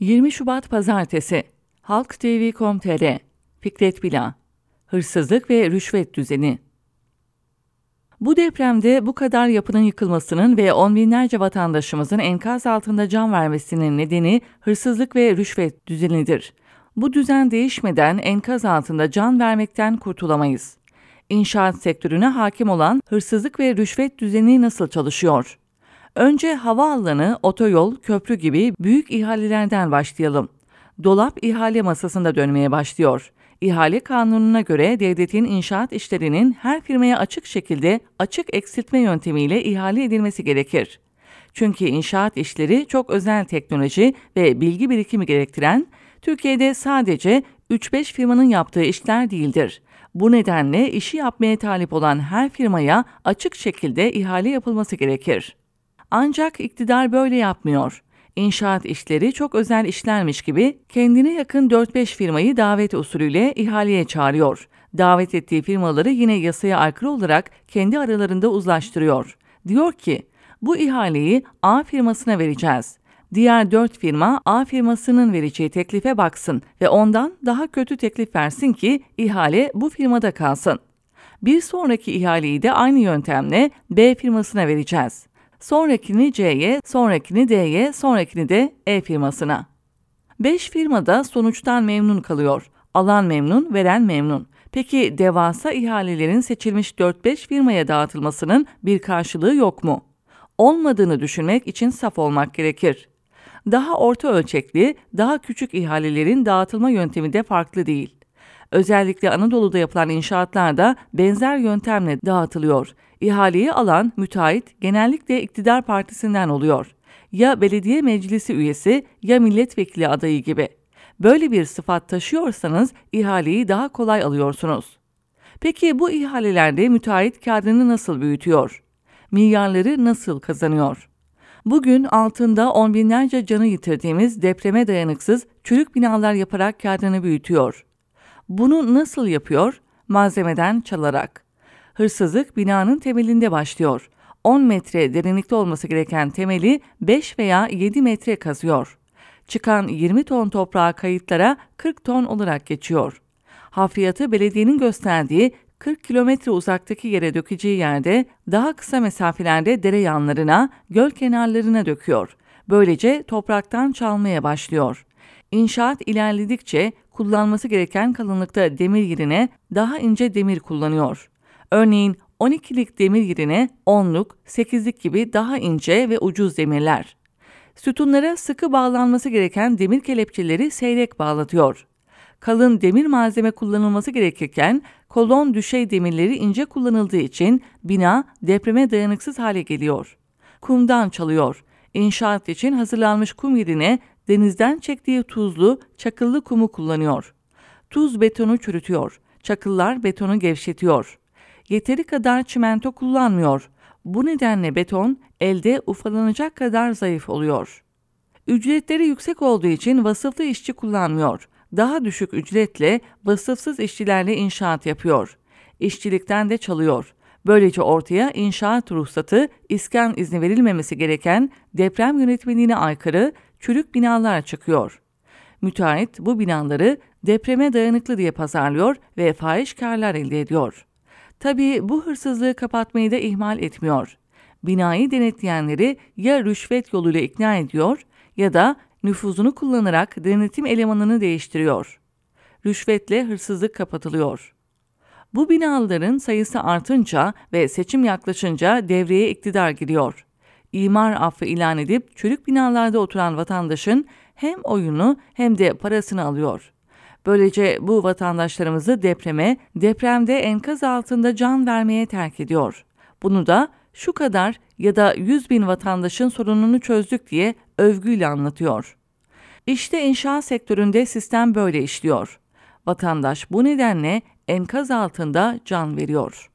20 Şubat Pazartesi Halk TV.com.tr Fikret Bila Hırsızlık ve rüşvet düzeni Bu depremde bu kadar yapının yıkılmasının ve on binlerce vatandaşımızın enkaz altında can vermesinin nedeni hırsızlık ve rüşvet düzenidir. Bu düzen değişmeden enkaz altında can vermekten kurtulamayız. İnşaat sektörüne hakim olan hırsızlık ve rüşvet düzeni nasıl çalışıyor? Önce havaalanı, otoyol, köprü gibi büyük ihalelerden başlayalım. Dolap ihale masasında dönmeye başlıyor. İhale kanununa göre devletin inşaat işlerinin her firmaya açık şekilde açık eksiltme yöntemiyle ihale edilmesi gerekir. Çünkü inşaat işleri çok özel teknoloji ve bilgi birikimi gerektiren, Türkiye'de sadece 3-5 firmanın yaptığı işler değildir. Bu nedenle işi yapmaya talip olan her firmaya açık şekilde ihale yapılması gerekir. Ancak iktidar böyle yapmıyor. İnşaat işleri çok özel işlermiş gibi kendine yakın 4-5 firmayı davet usulüyle ihaleye çağırıyor. Davet ettiği firmaları yine yasaya aykırı olarak kendi aralarında uzlaştırıyor. Diyor ki, bu ihaleyi A firmasına vereceğiz. Diğer 4 firma A firmasının vereceği teklife baksın ve ondan daha kötü teklif versin ki ihale bu firmada kalsın. Bir sonraki ihaleyi de aynı yöntemle B firmasına vereceğiz sonrakini C'ye, sonrakini D'ye, sonrakini de E firmasına. 5 firma da sonuçtan memnun kalıyor. Alan memnun, veren memnun. Peki devasa ihalelerin seçilmiş 4-5 firmaya dağıtılmasının bir karşılığı yok mu? Olmadığını düşünmek için saf olmak gerekir. Daha orta ölçekli, daha küçük ihalelerin dağıtılma yöntemi de farklı değil. Özellikle Anadolu'da yapılan inşaatlarda benzer yöntemle dağıtılıyor. İhaleyi alan müteahhit genellikle iktidar partisinden oluyor. Ya belediye meclisi üyesi ya milletvekili adayı gibi. Böyle bir sıfat taşıyorsanız ihaleyi daha kolay alıyorsunuz. Peki bu ihalelerde müteahhit kârını nasıl büyütüyor? Milyarları nasıl kazanıyor? Bugün altında on binlerce canı yitirdiğimiz depreme dayanıksız çürük binalar yaparak kârını büyütüyor. Bunu nasıl yapıyor? Malzemeden çalarak. Hırsızlık binanın temelinde başlıyor. 10 metre derinlikte olması gereken temeli 5 veya 7 metre kazıyor. Çıkan 20 ton toprağa kayıtlara 40 ton olarak geçiyor. Hafriyatı belediyenin gösterdiği 40 kilometre uzaktaki yere dökeceği yerde daha kısa mesafelerde dere yanlarına, göl kenarlarına döküyor. Böylece topraktan çalmaya başlıyor. İnşaat ilerledikçe kullanması gereken kalınlıkta demir yerine daha ince demir kullanıyor. Örneğin 12'lik demir yerine 10'luk, 8'lik gibi daha ince ve ucuz demirler. Sütunlara sıkı bağlanması gereken demir kelepçeleri seyrek bağlatıyor. Kalın demir malzeme kullanılması gerekirken kolon düşey demirleri ince kullanıldığı için bina depreme dayanıksız hale geliyor. Kumdan çalıyor. İnşaat için hazırlanmış kum yerine denizden çektiği tuzlu, çakıllı kumu kullanıyor. Tuz betonu çürütüyor. Çakıllar betonu gevşetiyor. Yeteri kadar çimento kullanmıyor. Bu nedenle beton elde ufalanacak kadar zayıf oluyor. Ücretleri yüksek olduğu için vasıflı işçi kullanmıyor. Daha düşük ücretle vasıfsız işçilerle inşaat yapıyor. İşçilikten de çalıyor. Böylece ortaya inşaat ruhsatı, iskan izni verilmemesi gereken deprem yönetmeliğine aykırı çürük binalar çıkıyor. Müteahhit bu binaları depreme dayanıklı diye pazarlıyor ve fahiş karlar elde ediyor. Tabii bu hırsızlığı kapatmayı da ihmal etmiyor. Binayı denetleyenleri ya rüşvet yoluyla ikna ediyor ya da nüfuzunu kullanarak denetim elemanını değiştiriyor. Rüşvetle hırsızlık kapatılıyor. Bu binaların sayısı artınca ve seçim yaklaşınca devreye iktidar giriyor. İmar affı ilan edip çürük binalarda oturan vatandaşın hem oyunu hem de parasını alıyor. Böylece bu vatandaşlarımızı depreme, depremde enkaz altında can vermeye terk ediyor. Bunu da şu kadar ya da 100 bin vatandaşın sorununu çözdük diye övgüyle anlatıyor. İşte inşaat sektöründe sistem böyle işliyor. Vatandaş bu nedenle enkaz altında can veriyor.